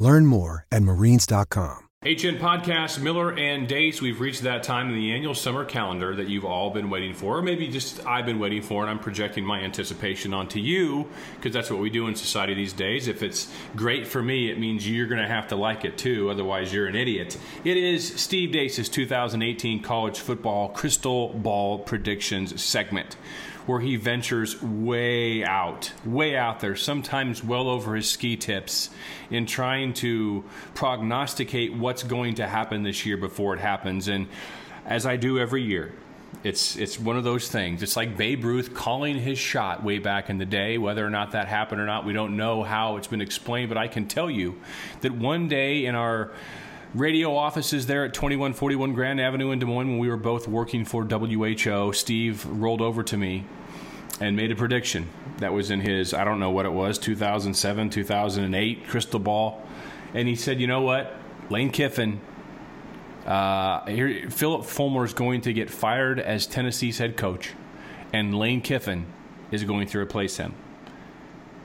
Learn more at marines.com. HN Podcast, Miller and Deace. We've reached that time in the annual summer calendar that you've all been waiting for, or maybe just I've been waiting for, and I'm projecting my anticipation onto you because that's what we do in society these days. If it's great for me, it means you're going to have to like it too, otherwise, you're an idiot. It is Steve Deace's 2018 college football crystal ball predictions segment where he ventures way out, way out there, sometimes well over his ski tips, in trying to prognosticate what's going to happen this year before it happens. And as I do every year, it's it's one of those things. It's like Babe Ruth calling his shot way back in the day. Whether or not that happened or not, we don't know how it's been explained. But I can tell you that one day in our radio offices there at 2141 Grand Avenue in Des Moines when we were both working for WHO. Steve rolled over to me and made a prediction that was in his, I don't know what it was, 2007, 2008 crystal ball. And he said, you know what? Lane Kiffin, uh, here, Phillip Fulmer is going to get fired as Tennessee's head coach, and Lane Kiffin is going to replace him.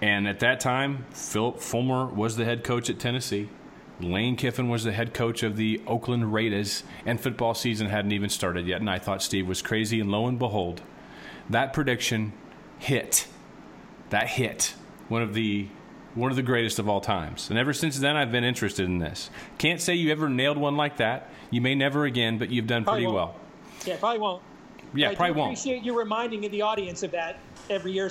And at that time, Phillip Fulmer was the head coach at Tennessee. Lane Kiffin was the head coach of the Oakland Raiders, and football season hadn't even started yet. And I thought Steve was crazy, and lo and behold, that prediction hit. That hit. One of the one of the greatest of all times. And ever since then, I've been interested in this. Can't say you ever nailed one like that. You may never again, but you've done pretty well. Yeah, probably won't. Yeah, I probably won't. appreciate you reminding the audience of that every year,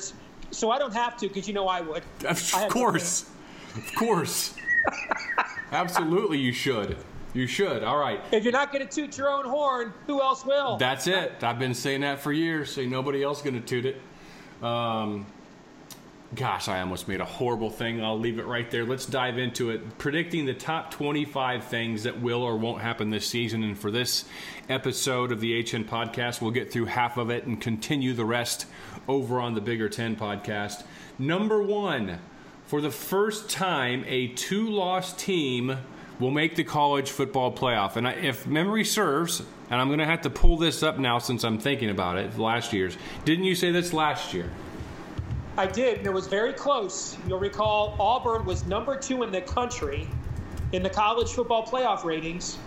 so I don't have to because you know I would. Of have course. Of course. Absolutely, you should. You should. All right. If you're not going to toot your own horn, who else will? That's it. I've been saying that for years. Say nobody else going to toot it. Um, gosh, I almost made a horrible thing. I'll leave it right there. Let's dive into it. Predicting the top 25 things that will or won't happen this season. And for this episode of the HN podcast, we'll get through half of it and continue the rest over on the Bigger 10 podcast. Number one, for the first time, a two loss team will make the college football playoff. And I, if memory serves, and I'm going to have to pull this up now since I'm thinking about it, last year's. Didn't you say this last year? I did, and it was very close. You'll recall Auburn was number two in the country in the college football playoff ratings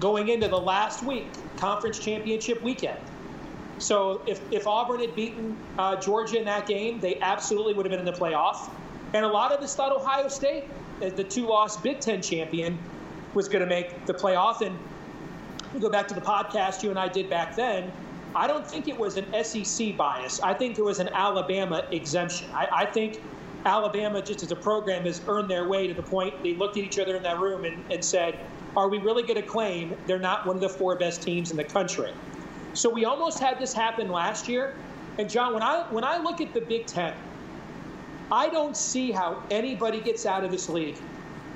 going into the last week, conference championship weekend. So if, if Auburn had beaten uh, Georgia in that game, they absolutely would have been in the playoff. And a lot of us thought Ohio State, the two-loss Big Ten champion, was going to make the playoff. And we go back to the podcast you and I did back then. I don't think it was an SEC bias. I think it was an Alabama exemption. I, I think Alabama, just as a program, has earned their way to the point they looked at each other in that room and, and said, Are we really going to claim they're not one of the four best teams in the country? So we almost had this happen last year. And John, when I when I look at the Big Ten, I don't see how anybody gets out of this league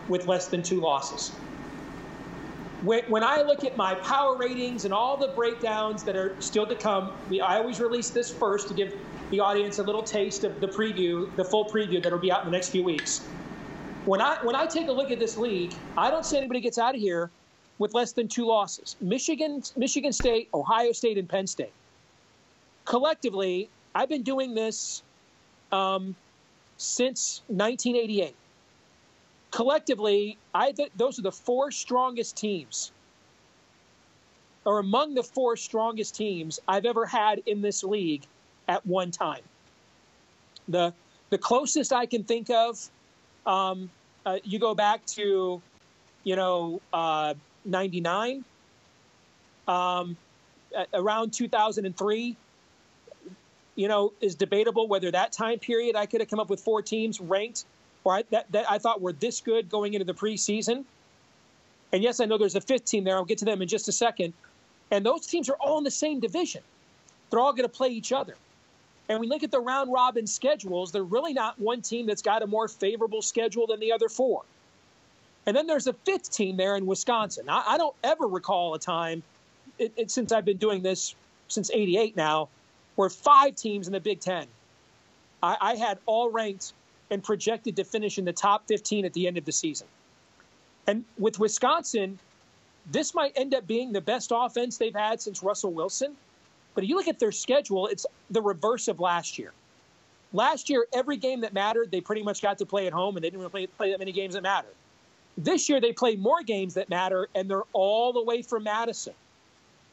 with less than two losses. When, when I look at my power ratings and all the breakdowns that are still to come, I always release this first to give the audience a little taste of the preview, the full preview that'll be out in the next few weeks. When I when I take a look at this league, I don't see anybody gets out of here with less than two losses. Michigan, Michigan State, Ohio State, and Penn State. Collectively, I've been doing this um, since 1988 collectively, I th- those are the four strongest teams, or among the four strongest teams I've ever had in this league at one time. The the closest I can think of, um, uh, you go back to, you know, uh, '99, um, around 2003. You know, is debatable whether that time period I could have come up with four teams ranked or I, that, that I thought were this good going into the preseason. And yes, I know there's a fifth team there. I'll get to them in just a second. And those teams are all in the same division. They're all going to play each other. And we look at the round robin schedules, they're really not one team that's got a more favorable schedule than the other four. And then there's a fifth team there in Wisconsin. I, I don't ever recall a time, it, it, since I've been doing this since 88 now, where five teams in the Big Ten I, I had all ranked and projected to finish in the top 15 at the end of the season. And with Wisconsin, this might end up being the best offense they've had since Russell Wilson. But if you look at their schedule, it's the reverse of last year. Last year, every game that mattered, they pretty much got to play at home, and they didn't really play, play that many games that mattered. This year, they play more games that matter, and they're all the way from Madison.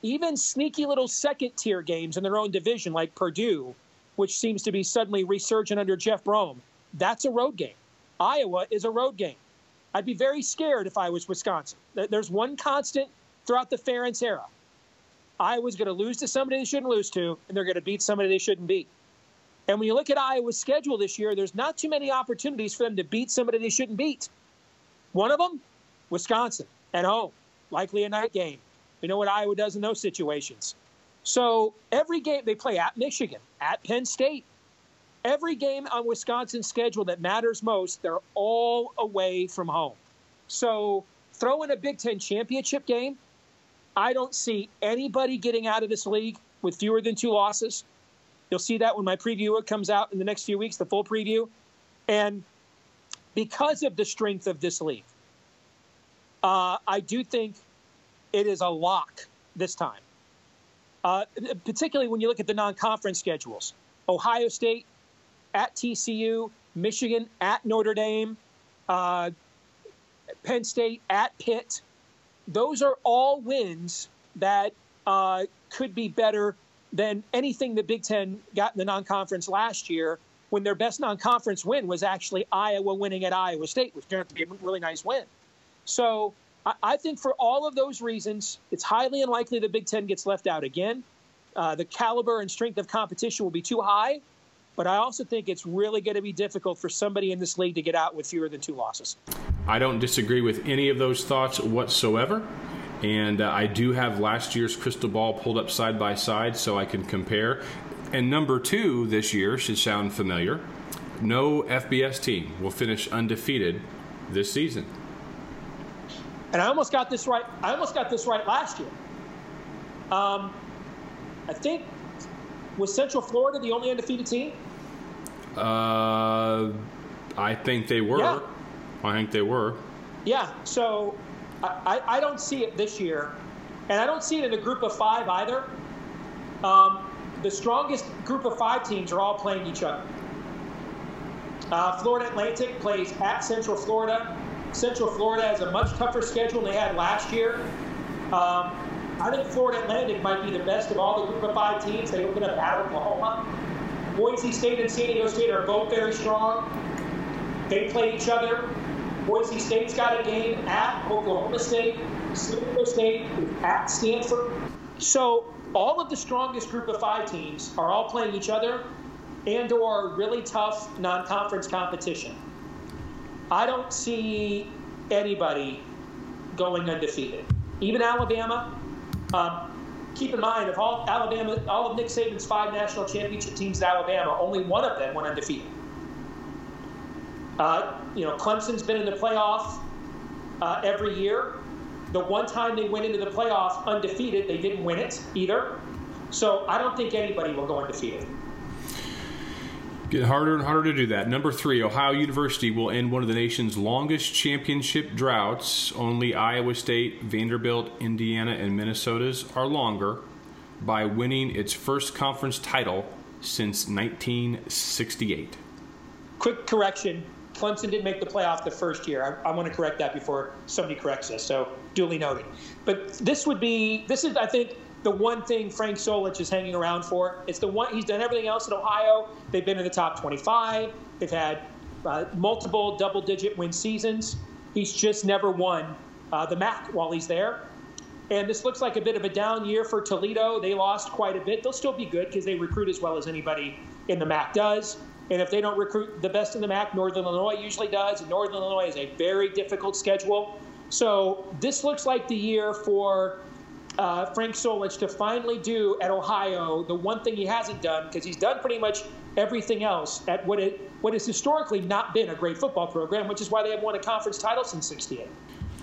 Even sneaky little second tier games in their own division, like Purdue, which seems to be suddenly resurgent under Jeff Brohm, that's a road game. Iowa is a road game. I'd be very scared if I was Wisconsin. There's one constant throughout the Ferentz era. Iowa's going to lose to somebody they shouldn't lose to, and they're going to beat somebody they shouldn't beat. And when you look at Iowa's schedule this year, there's not too many opportunities for them to beat somebody they shouldn't beat. One of them, Wisconsin at home, likely a night game. We know what Iowa does in those situations. So every game they play at Michigan, at Penn State, every game on Wisconsin's schedule that matters most, they're all away from home. So throw in a Big Ten championship game. I don't see anybody getting out of this league with fewer than two losses. You'll see that when my preview comes out in the next few weeks, the full preview. And because of the strength of this league, uh, I do think it is a lock this time uh, particularly when you look at the non-conference schedules. Ohio State at TCU, Michigan at Notre Dame, uh, Penn State at Pitt. Those are all wins that uh, could be better than anything the Big Ten got in the non-conference last year when their best non-conference win was actually Iowa winning at Iowa State, which turned out to be a really nice win. So I think for all of those reasons, it's highly unlikely the Big Ten gets left out again. Uh, the caliber and strength of competition will be too high, but I also think it's really going to be difficult for somebody in this league to get out with fewer than two losses. I don't disagree with any of those thoughts whatsoever. And uh, I do have last year's crystal ball pulled up side by side so I can compare. And number two this year should sound familiar. No FBS team will finish undefeated this season. And I almost got this right. I almost got this right last year. Um, I think was Central Florida the only undefeated team? Uh, I think they were. Yeah. I think they were. Yeah. So I, I don't see it this year, and I don't see it in a group of five either. Um, the strongest group of five teams are all playing each other. Uh, Florida Atlantic plays at Central Florida. Central Florida has a much tougher schedule than they had last year. Um, I think Florida Atlantic might be the best of all the group of five teams. They open up at Oklahoma. Boise State and San Diego State are both very strong. They play each other. Boise State's got a game at Oklahoma State. San Diego State at Stanford. So all of the strongest group of five teams are all playing each other and or really tough non-conference competition. I don't see anybody going undefeated. Even Alabama. Um, keep in mind, of all Alabama, all of Nick Saban's five national championship teams at Alabama, only one of them went undefeated. Uh, you know, Clemson's been in the playoff uh, every year. The one time they went into the playoff undefeated, they didn't win it either. So I don't think anybody will go undefeated. Get harder and harder to do that. Number three, Ohio University will end one of the nation's longest championship droughts. Only Iowa State, Vanderbilt, Indiana, and Minnesota's are longer by winning its first conference title since 1968. Quick correction Clemson didn't make the playoff the first year. I, I want to correct that before somebody corrects us. So duly noted. But this would be, this is, I think, the one thing Frank Solich is hanging around for. It's the one he's done everything else in Ohio. They've been in the top 25. They've had uh, multiple double-digit win seasons. He's just never won uh, the MAC while he's there. And this looks like a bit of a down year for Toledo. They lost quite a bit. They'll still be good because they recruit as well as anybody in the MAC does. And if they don't recruit the best in the MAC, Northern Illinois usually does. And Northern Illinois is a very difficult schedule. So this looks like the year for uh, Frank Solich to finally do at Ohio the one thing he hasn't done because he's done pretty much everything else at what it what has historically not been a great football program, which is why they have won a conference title since '68.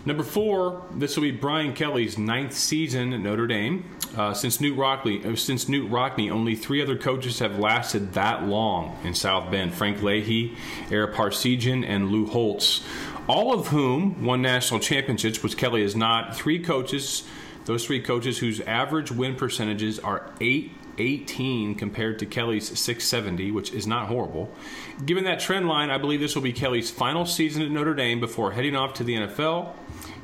Number four, this will be Brian Kelly's ninth season at Notre Dame. Uh, since Knute Rockne, uh, since Knute Rockne, only three other coaches have lasted that long in South Bend: Frank Leahy, Ara Parseghian, and Lou Holtz. All of whom won national championships, which Kelly is not. Three coaches, those three coaches whose average win percentages are eight 18 compared to Kelly's 670, which is not horrible. Given that trend line, I believe this will be Kelly's final season at Notre Dame before heading off to the NFL.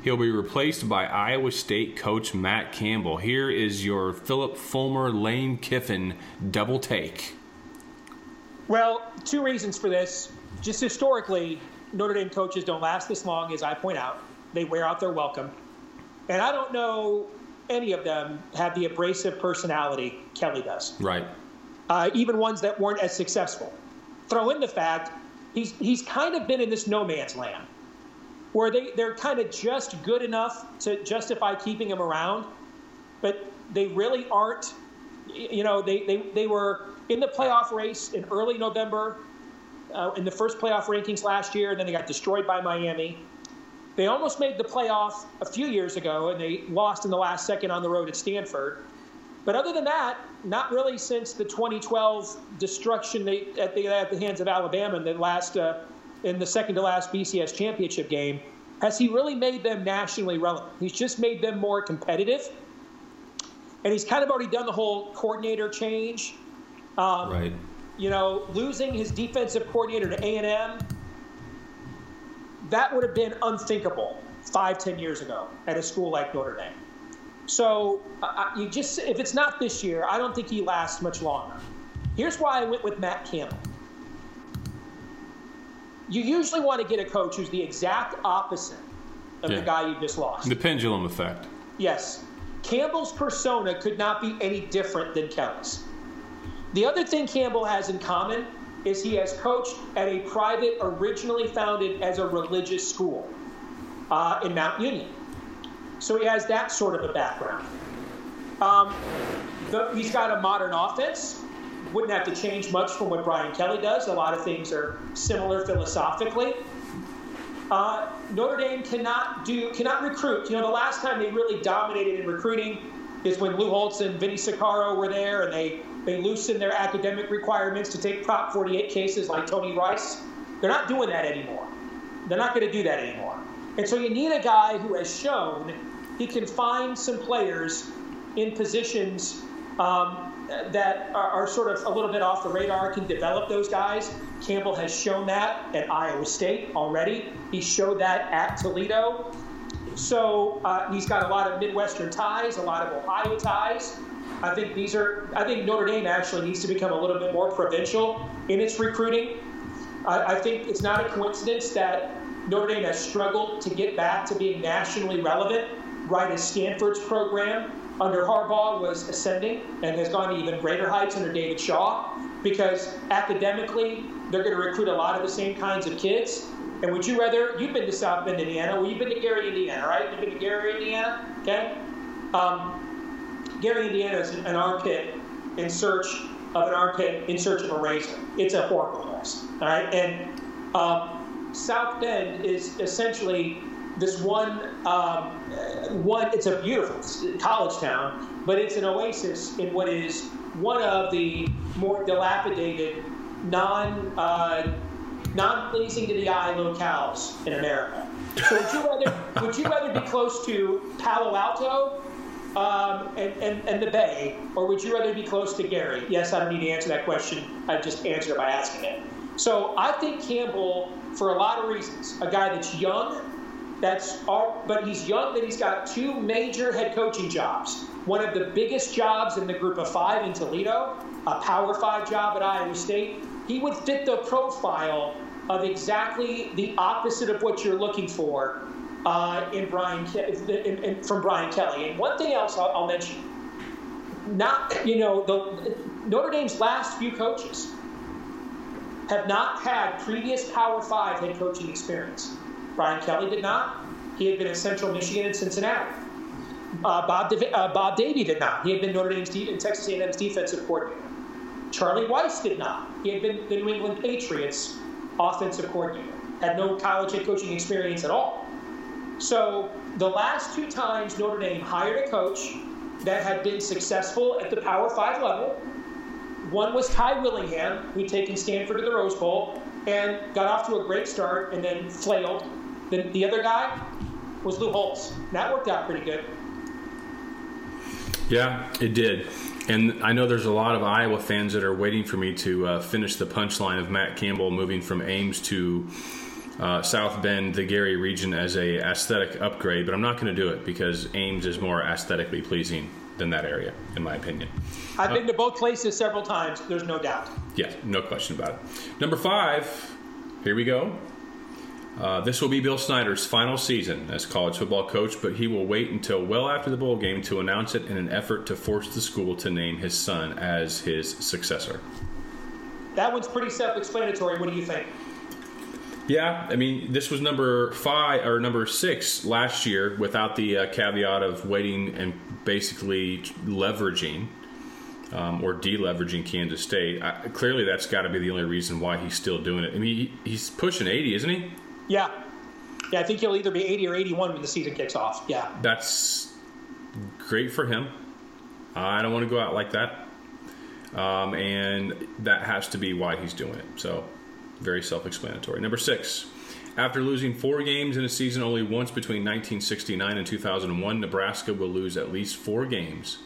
He'll be replaced by Iowa State coach Matt Campbell. Here is your Phillip Fulmer Lane Kiffin double take. Well, two reasons for this. Just historically, Notre Dame coaches don't last this long, as I point out. They wear out their welcome. And I don't know any of them have the abrasive personality Kelly does. Right. Uh, even ones that weren't as successful. Throw in the fact he's he's kind of been in this no man's land, where they they're kind of just good enough to justify keeping him around, but they really aren't. You know, they they, they were in the playoff race in early November. Uh, in the first playoff rankings last year, and then they got destroyed by Miami. They almost made the playoff a few years ago, and they lost in the last second on the road at Stanford. But other than that, not really since the 2012 destruction they, at, the, at the hands of Alabama in the last, uh, in the second to last BCS championship game, has he really made them nationally relevant. He's just made them more competitive, and he's kind of already done the whole coordinator change. Um, right. You know, losing his defensive coordinator to A and M that would have been unthinkable five, ten years ago at a school like Notre Dame. So uh, you just if it's not this year, I don't think he lasts much longer. Here's why I went with Matt Campbell. You usually want to get a coach who's the exact opposite of yeah. the guy you just lost. The pendulum effect. Yes. Campbell's persona could not be any different than Kelly's. The other thing Campbell has in common is he has coached at a private, originally founded as a religious school uh, in Mount Union. So he has that sort of a background. Um, the, he's got a modern offense. Wouldn't have to change much from what Brian Kelly does. A lot of things are similar philosophically. Uh, Notre Dame cannot do cannot recruit. You know, the last time they really dominated in recruiting is when Lou Holtz and Vinny Cerrato were there, and they they loosened their academic requirements to take Prop 48 cases like Tony Rice. They're not doing that anymore. They're not going to do that anymore. And so you need a guy who has shown he can find some players in positions um, that are, are, sort of a little bit off the radar, can develop those guys. Campbell has shown that at Iowa State already. He showed that at Toledo. So uh, he's got a lot of Midwestern ties, a lot of Ohio ties. I think these are. I think Notre Dame actually needs to become a little bit more provincial in its recruiting. I, I think it's not a coincidence that Notre Dame has struggled to get back to being nationally relevant. Right as Stanford's program under Harbaugh was ascending and has gone to even greater heights under David Shaw, because academically they're going to recruit a lot of the same kinds of kids. And would you rather? You've been to South Bend, Indiana. Well, you've been to Gary, Indiana, right? You've been to Gary, Indiana. Okay. Um, Gary, Indiana is an armpit in search of an armpit in search of a razor. It's a horrible place. All right, and um, South Bend is essentially this one um, one. It's a beautiful college town, but it's an oasis in what is one of the more dilapidated, non uh, non pleasing to the eye locales in America. So would you rather would you rather be close to Palo Alto um, and, and, and the Bay, or would you rather be close to Gary? Yes, I don't need to answer that question. I just answered it by asking it. So I think Campbell, for a lot of reasons, a guy that's young, that's all, but he's young, that he's got two major head coaching jobs. One of the biggest jobs in the group of five in Toledo, a Power Five job at Iowa State. He would fit the profile of exactly the opposite of what you're looking for uh, in Brian in, in, from Brian Kelly. And one thing else I'll, I'll, mention: not you know the Notre Dame's last few coaches have not had previous Power Five head coaching experience. Brian Kelly did not. He had been at Central Michigan and Cincinnati. Uh, Bob, uh, Bob Davie did not. He had been Notre Dame's de- and Texas A&M's defensive coordinator. Charlie Weis did not. He had been the New England Patriots offensive coordinator. Had no college head coaching experience at all. So the last two times Notre Dame hired a coach that had been successful at the Power Five level, one was Ty Willingham, who'd taken Stanford to the Rose Bowl and got off to a great start and then flailed. Then the other guy was Lou Holtz. That worked out pretty good. Yeah, it did. And I know there's a lot of Iowa fans that are waiting for me to uh, finish the punchline of Matt Campbell moving from Ames to uh, South Bend, the Gary region, as a aesthetic upgrade. But I'm not going to do it because Ames is more aesthetically pleasing than that area, in my opinion. I've been to both places several times. There's no doubt. Yeah, no question about it. Number five, here we go. Uh, this will be Bill Snyder's final season as college football coach, but he will wait until well after the bowl game to announce it in an effort to force the school to name his son as his successor. That one's pretty self explanatory. What do you think? Yeah, I mean, this was number five or number six last year without the uh, caveat of waiting and basically leveraging um, or deleveraging Kansas State. I, clearly, that's got to be the only reason why he's still doing it. I mean, he, he's pushing 80, isn't he? Yeah. Yeah, I think he'll either be 80 or 81 when the season kicks off. Yeah. That's great for him. I don't want to go out like that. Um, and that has to be why he's doing it. So, very self explanatory. Number six. After losing four games in a season only once between 1969 and 2001, Nebraska will lose at least four games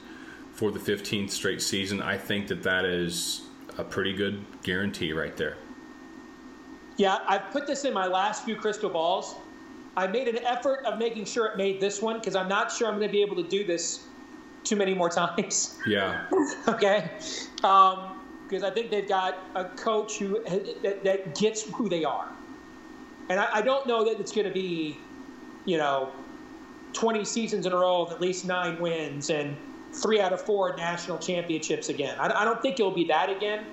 for the 15th straight season. I think that that is a pretty good guarantee right there. Yeah, I've put this in my last few crystal balls. I made an effort of making sure it made this one because I'm not sure I'm going to be able to do this too many more times. Yeah. okay. Um, because I think they've got a coach who that, that gets who they are, and I, I don't know that it's going to be, you know, 20 seasons in a row of at least nine wins and three out of four national championships again. I, I don't think it'll be that again.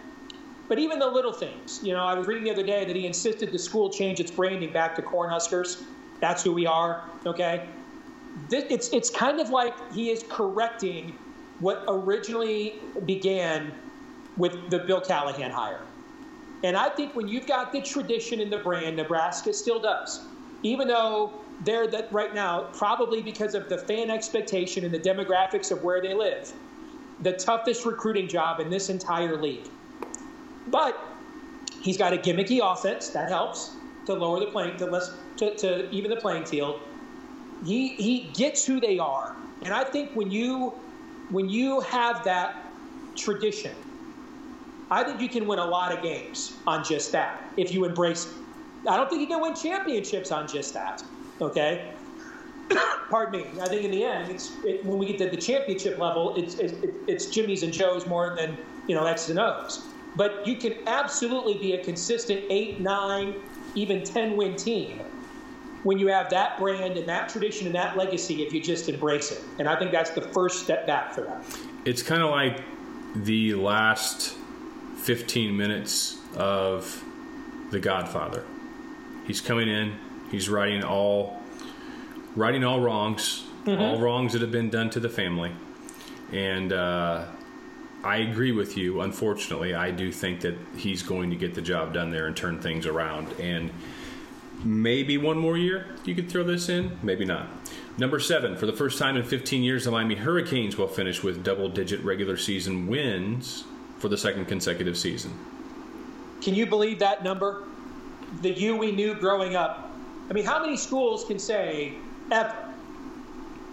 But even the little things, you know, I was reading the other day that he insisted the school change its branding back to Cornhuskers. That's who we are, okay? It's, it's kind of like he is correcting what originally began with the Bill Callahan hire. And I think when you've got the tradition in the brand, Nebraska still does. Even though they're that right now, probably because of the fan expectation and the demographics of where they live, the toughest recruiting job in this entire league. But he's got a gimmicky offense that helps to lower the playing to less to, to even the playing field. He he gets who they are, and I think when you when you have that tradition, I think you can win a lot of games on just that if you embrace it. I don't think you can win championships on just that. Okay. Pardon me. I think in the end, it's it, when we get to the championship level, it's, it's it's Jimmy's and Joe's more than you know X's and O's. But you can absolutely be a consistent eight, nine, even 10 win team when you have that brand and that tradition and that legacy if you just embrace it. And I think that's the first step back for that. It's kind of like the last 15 minutes of The Godfather. He's coming in, he's righting all righting all wrongs, mm-hmm. all wrongs that have been done to the family. And uh, I agree with you. Unfortunately, I do think that he's going to get the job done there and turn things around. And maybe one more year you could throw this in, maybe not. Number seven, for the first time in 15 years, the Miami Hurricanes will finish with double digit regular season wins for the second consecutive season. Can you believe that number? The you we knew growing up. I mean, how many schools can say ever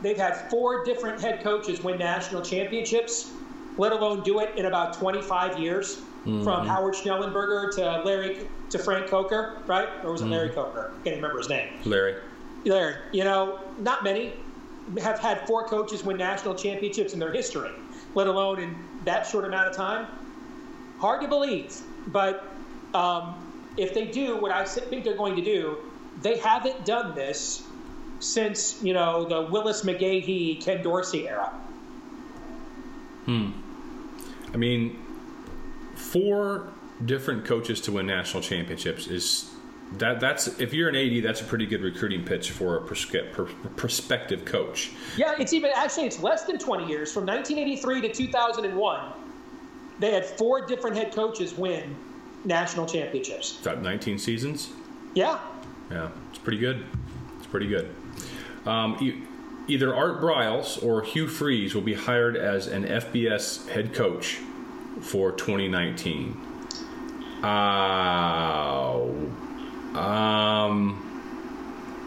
they've had four different head coaches win national championships let alone do it in about 25 years mm-hmm. from Howard Schnellenberger to Larry to Frank Coker, right? Or was it mm-hmm. Larry Coker? I can't remember his name. Larry. Larry. You know, not many have had four coaches win national championships in their history, let alone in that short amount of time. Hard to believe, but um, if they do what I think they're going to do, they haven't done this since you know the Willis McGahee, Ken Dorsey era. Hmm. I mean, four different coaches to win national championships is that that's if you're an AD, that's a pretty good recruiting pitch for a prospective coach. Yeah, it's even actually it's less than 20 years from 1983 to 2001. They had four different head coaches win national championships. About 19 seasons. Yeah. Yeah, it's pretty good. It's pretty good. Um, e- either Art Briles or Hugh Freeze will be hired as an FBS head coach for 2019. Uh, um,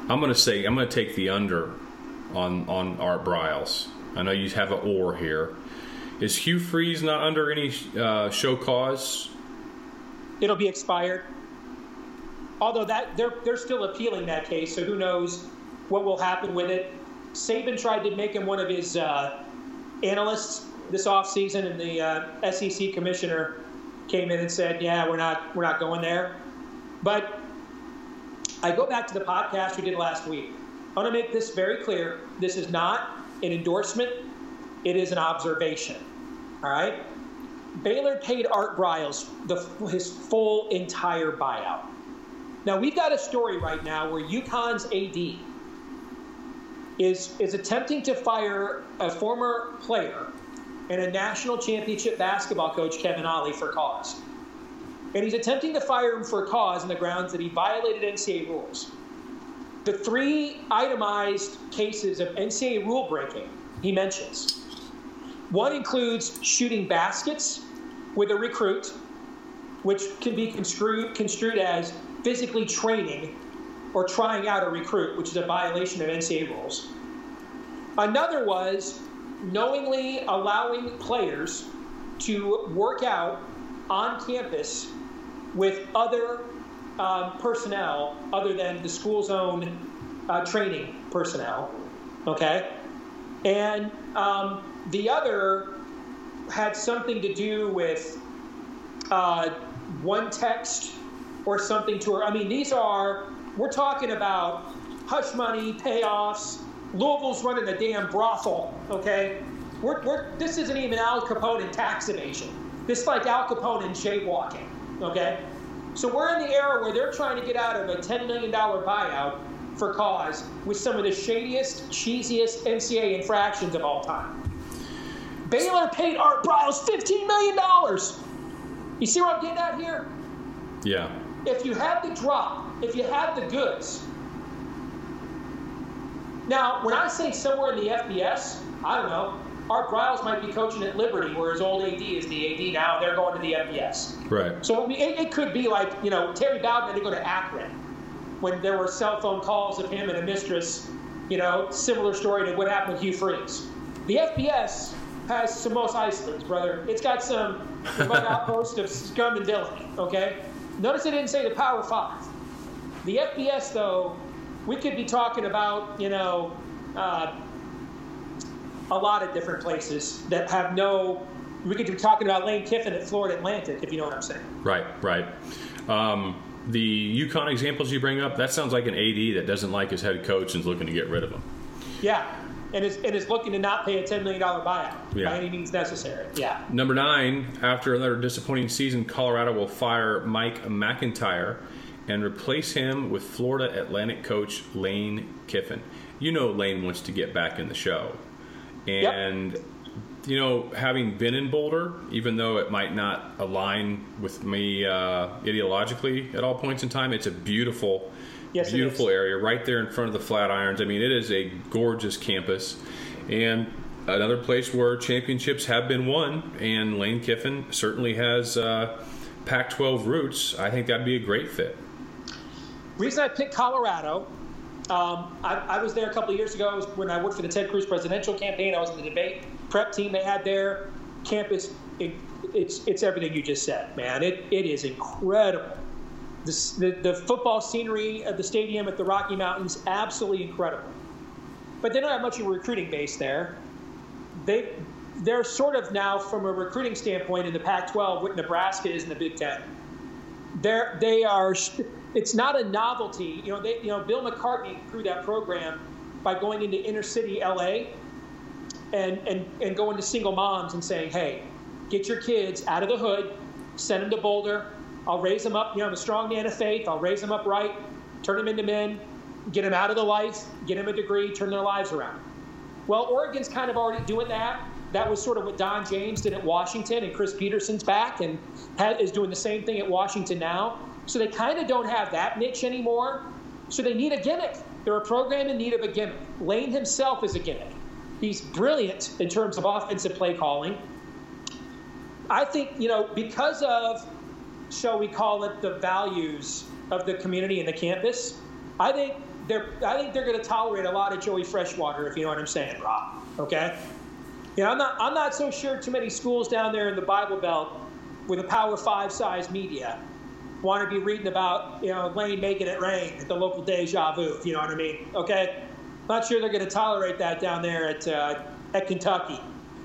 I'm to say I'm to take the under on on Art Briles. I know you have an or here. Is Hugh Freeze not under any uh, show cause? It'll be expired. Although that they're they're still appealing that case, so who knows what will happen with it. Saban tried to make him one of his uh, analysts this offseason, and the uh, SEC commissioner came in and said, "Yeah, we're not we're not going there." But I go back to the podcast we did last week. I want to make this very clear. This is not an endorsement. It is an observation. All right. Baylor paid Art Briles the, his full entire buyout. Now we've got a story right now where UConn's AD is is attempting to fire a former player and a national championship basketball coach, Kevin Ollie, for cause. And he's attempting to fire him for cause on the grounds that he violated NCAA rules. The three itemized cases of NCAA rule breaking he mentions. One includes shooting baskets with a recruit, which can be construed, construed as physically training or trying out a recruit, which is a violation of NCAA rules. Another was knowingly allowing players to work out on campus with other um, personnel other than the school's own uh, training personnel. Okay? And um, the other had something to do with uh, one text or something to her. I mean, these are, we're talking about hush money, payoffs. Louisville's running a damn brothel, okay? We're, we're, this isn't even Al Capone and tax evasion. This is like Al Capone and jaywalking, okay? So we're in the era where they're trying to get out of a $10 million buyout for cause with some of the shadiest, cheesiest NCAA infractions of all time. Baylor paid Art Briles $15 million. You see what I'm getting at here? Yeah. If you have the drop, if you have the goods. Now, when I say somewhere in the FBS, I don't know. Art Briles might be coaching at Liberty, where his old AD is the AD now. They're going to the FBS. Right. So I mean, it, it could be like, you know, Terry Bowden had to go to Akron when there were cell phone calls of him and a mistress, you know, similar story to what happened with Hugh Freeze. The FBS has some Mos Eisleys, brother. It's got some outpost of scum and villainy, okay? Notice I didn't say the Power Five. The FBS, though, we could be talking about, you know, uh, a lot of different places that have no. We could be talking about Lane Kiffin at Florida Atlantic, if you know what I'm saying. Right, right. Um, the UConn examples you bring up, that sounds like an AD that doesn't like his head coach and is looking to get rid of him. Yeah, and is, and is looking to not pay a $10 million buyout Yeah. by any means necessary. Yeah. Number nine, after another disappointing season, Colorado will fire Mike McIntyre and replace him with Florida Atlantic coach Lane Kiffin. You know Lane wants to get back in the show. And, you know, having been in Boulder, even though it might not align with me uh, ideologically at all points in time, it's a beautiful, Yes, beautiful is. area right there in front of the Flatirons. I mean, it is a gorgeous campus. And another place where championships have been won, and Lane Kiffin certainly has uh, Pac 12 roots. I think that'd be a great fit. Reason I picked Colorado, um, I, I was there a couple of years ago when I worked for the Ted Cruz presidential campaign. I was in the debate prep team they had there. Campus, it, it's it's everything you just said, man. It it is incredible. This, the the football scenery at the stadium at the Rocky Mountains, absolutely incredible. But they don't have much of a recruiting base there. They they're sort of now from a recruiting standpoint in the Pac-12 what Nebraska is in the Big Ten they're they are it's not a novelty you know they you know bill mccartney grew that program by going into inner city la and and and going to single moms and saying hey get your kids out of the hood send them to boulder i'll raise them up you know i'm a strong man of faith i'll raise them up right turn them into men get them out of the lights, get them a degree turn their lives around well, Oregon's kind of already doing that. That was sort of what Don James did at Washington, and Chris Petersen's back and is doing the same thing at Washington now. So they kind of don't have that niche anymore. So they need a gimmick. They're a program in need of a gimmick. Lane himself is a gimmick. He's brilliant in terms of offensive play calling. I think, you know, because of, shall we call it, the values of the community and the campus, I think they're I think they're going to tolerate a lot of Joey Freshwater, if you know what I'm saying, Rob. Okay. Know, I'm not I'm not so sure too many schools down there in the Bible Belt with a Power Five size media want to be reading about you know Lane making it rain at the local deja vu, if you know what I mean. Okay. Not sure they're going to tolerate that down there at uh, at Kentucky,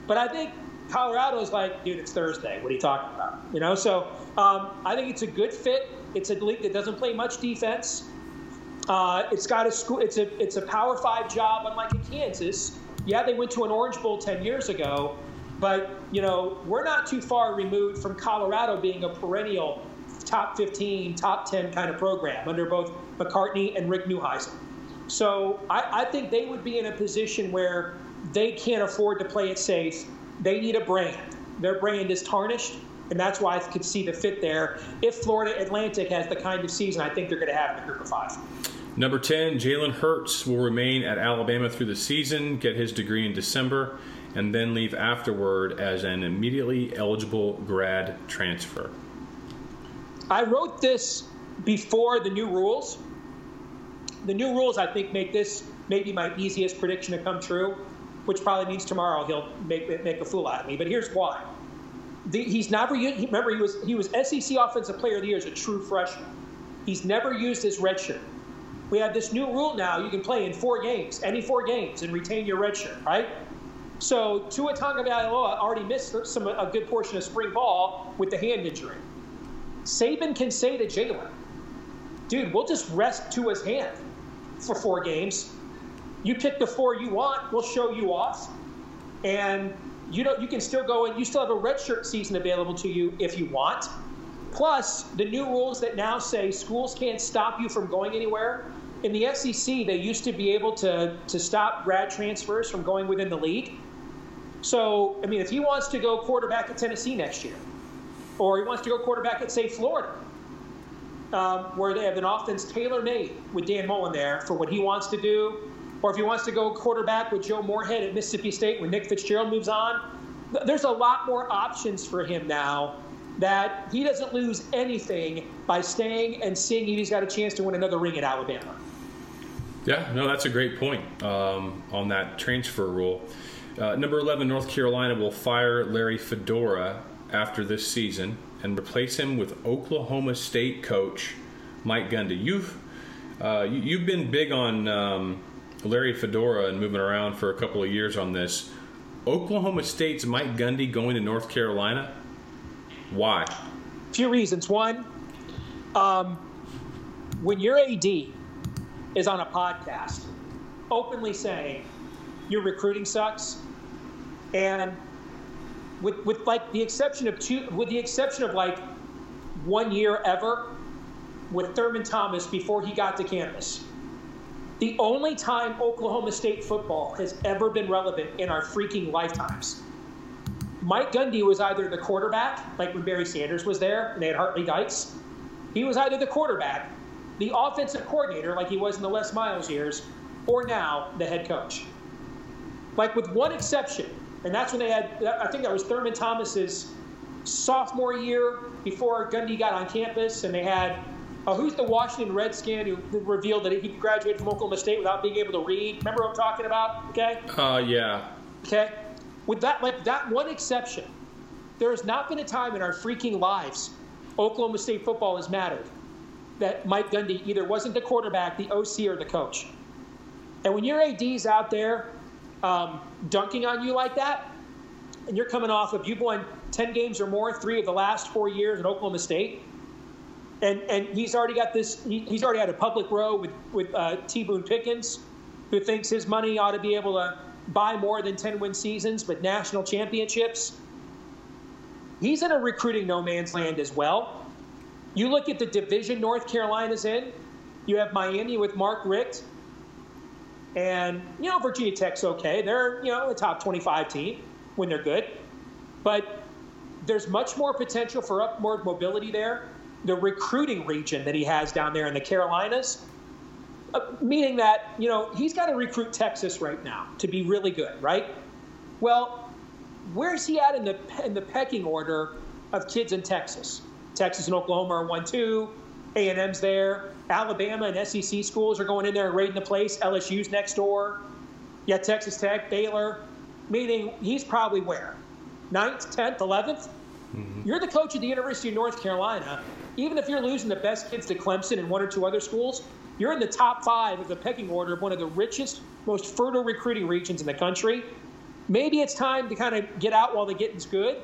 but I think Colorado is like, dude, it's Thursday. What are you talking about? You know, so um, I think it's a good fit. It's a league that doesn't play much defense. Uh, it's got a school. It's a it's a Power Five job, unlike in Kansas. Yeah, they went to an Orange Bowl ten years ago, but you know we're not too far removed from Colorado being a perennial top 15, top 10 kind of program under both McCartney and Rick Neuheisel. So I, I think they would be in a position where they can't afford to play it safe. They need a brand. Their brand is tarnished, and that's why I could see the fit there. If Florida Atlantic has the kind of season I think they're going to have in the group of five. Number 10, Jalen Hurts will remain at Alabama through the season, get his degree in December, and then leave afterward as an immediately eligible grad transfer. I wrote this before the new rules. The new rules, I think, make this maybe my easiest prediction to come true, which probably means tomorrow he'll make, make a fool out of me. But here's why. The, he's never used, remember, he was, he was SEC Offensive Player of the Year as a true freshman. He's never used his red shirt. We have this new rule now. You can play in four games, any four games, and retain your red shirt, right? So Tua Tagovailoa already missed some a good portion of spring ball with the hand injury. Saban can say to Jalen, "Dude, we'll just rest Tua's hand for four games. You pick the four you want. We'll show you off, and you know you can still go and you still have a redshirt season available to you if you want." Plus, the new rules that now say schools can't stop you from going anywhere. In the SEC, they used to be able to, to stop grad transfers from going within the league. So, I mean, if he wants to go quarterback at Tennessee next year, or he wants to go quarterback at, say, Florida, um, where they have an offense tailor made with Dan Mullen there for what he wants to do, or if he wants to go quarterback with Joe Moorhead at Mississippi State when Nick Fitzgerald moves on, there's a lot more options for him now that he doesn't lose anything by staying and seeing if he's got a chance to win another ring at Alabama. Yeah, no, that's a great point um, on that transfer rule. Uh, number 11, North Carolina will fire Larry Fedora after this season and replace him with Oklahoma State coach Mike Gundy. You've uh, you, have been big on um, Larry Fedora and moving around for a couple of years on this. Oklahoma State's Mike Gundy going to North Carolina why? A few reasons. One, um, when your AD is on a podcast openly saying your recruiting sucks, and with, with like the exception of two, with the exception of like one year ever with Thurman Thomas before he got to campus. The only time Oklahoma State football has ever been relevant in our freaking lifetimes Mike Gundy was either the quarterback, like when Barry Sanders was there and they had Hart Lee Dykes. He was either the quarterback, the offensive coordinator, like he was in the Les Miles years, or now the head coach. Like with one exception, and that's when they had, I think that was Thurman Thomas's sophomore year before Gundy got on campus, and they had uh, who's the Washington Redskin who revealed that he graduated from Oklahoma State without being able to read? Remember what I'm talking about? Okay. Uh, yeah. Okay with that like that one exception, there has not been a time in our freaking lives Oklahoma State football has mattered that Mike Gundy either wasn't the quarterback, the OC, or the coach. And when your AD's out there um, dunking on you like that, and you're coming off of you've won 10 games or more three of the last four years at Oklahoma State, and and he's already got this. He, he's already had a public row with with uh, T. Boone Pickens, who thinks his money ought to be able to buy more than 10 win seasons, but national championships. He's in a recruiting no man's land as well. You look at the division North Carolina's in, you have Miami with Mark Richt. And, you know, Virginia Tech's okay. They're, you know, a top 25 team when they're good. But there's much more potential for upward mobility there. The recruiting region that he has down there in the Carolinas, uh, meaning that you know he's got to recruit Texas right now to be really good, right? Well, where's he at in the in the pecking order of kids in Texas? Texas and Oklahoma are one two. A and M's there. Alabama and SEC schools are going in there and raiding the place. LSU's next door. Yeah, Texas Tech, Baylor. Meaning he's probably where? Ninth, tenth, 11th? Mm-hmm. You're the coach of the University of North Carolina. Even if you're losing the best kids to Clemson and one or two other schools, you're in the top five of the pecking order of one of the richest, most fertile recruiting regions in the country. Maybe it's time to kind of get out while the getting's good.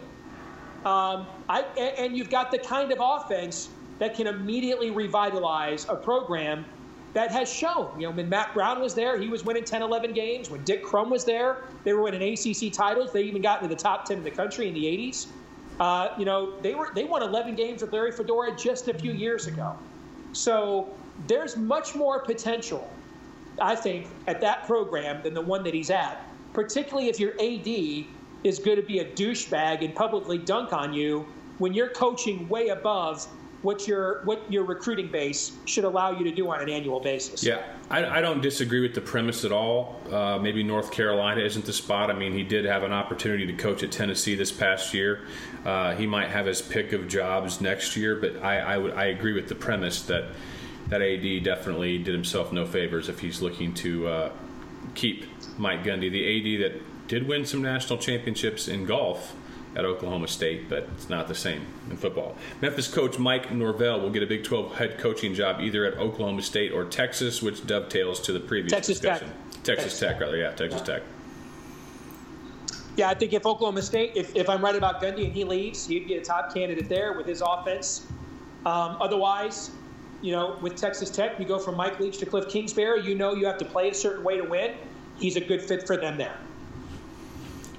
Um, I, and you've got the kind of offense that can immediately revitalize a program that has shown. You know, when Mack Brown was there, he was winning 10, 11 games. When Dick Crum was there, they were winning ACC titles. They even got into the top 10 in the country in the 80s. Uh, you know, they were they won 11 games with Larry Fedora just a few years ago. So there's much more potential, I think, at that program than the one that he's at. Particularly if your AD is going to be a douchebag and publicly dunk on you when you're coaching way above what your what your recruiting base should allow you to do on an annual basis. Yeah, I, I don't disagree with the premise at all. Uh, maybe North Carolina isn't the spot. I mean, he did have an opportunity to coach at Tennessee this past year. Uh, he might have his pick of jobs next year, but I I, would, I agree with the premise that that AD definitely did himself no favors if he's looking to uh, keep Mike Gundy, the AD that did win some national championships in golf at Oklahoma State, but it's not the same in football. Memphis coach Mike Norvell will get a Big 12 head coaching job either at Oklahoma State or Texas, which dovetails to the previous Texas discussion. Tech. Texas, Texas Tech, rather, yeah, Texas yeah. Tech. Yeah, I think if Oklahoma State, if, if I'm right about Gundy and he leaves, he'd be a top candidate there with his offense. Um, otherwise, you know, with Texas Tech, you go from Mike Leach to Cliff Kingsbury. You know you have to play a certain way to win. He's a good fit for them there.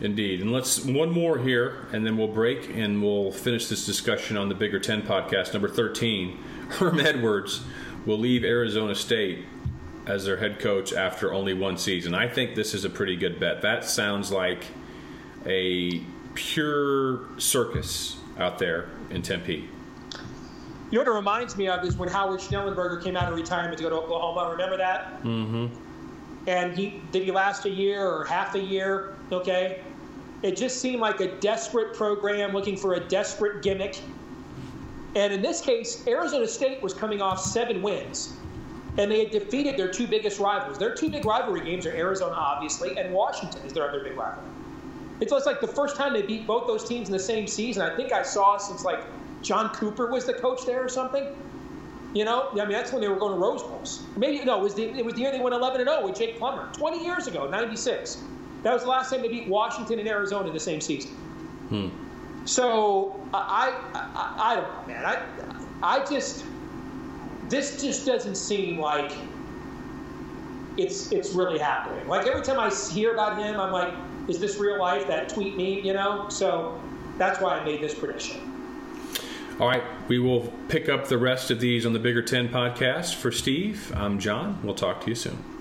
Indeed. And let's one more here, and then we'll break and we'll finish this discussion on the Bigger Ten podcast, number 13. Herm Edwards will leave Arizona State as their head coach after only one season. I think this is a pretty good bet. That sounds like a pure circus out there in Tempe. You know what it reminds me of is when Howard Schnellenberger came out of retirement to go to Oklahoma. Remember that? Mm-hmm. And he did he last a year or half a year? Okay. It just seemed like a desperate program looking for a desperate gimmick. And in this case, Arizona State was coming off seven wins, and they had defeated their two biggest rivals. Their two big rivalry games are Arizona, obviously, and Washington is their other big rival. It's almost like the first time they beat both those teams in the same season. I think I saw since like John Cooper was the coach there or something. You know, I mean that's when they were going to Rose Bowls. Maybe no, it was the it was the year they went 11 and 0 with Jake Plummer, 20 years ago, 96. That was the last time they beat Washington and Arizona in the same season. Hmm. So I, I, I don't know, man. I, I just this just doesn't seem like it's it's really happening. Like every time I hear about him, I'm like, is this real life? That tweet me, you know? So that's why I made this prediction. All right, we will pick up the rest of these on the Bigger Ten podcast. For Steve, I'm John. We'll talk to you soon.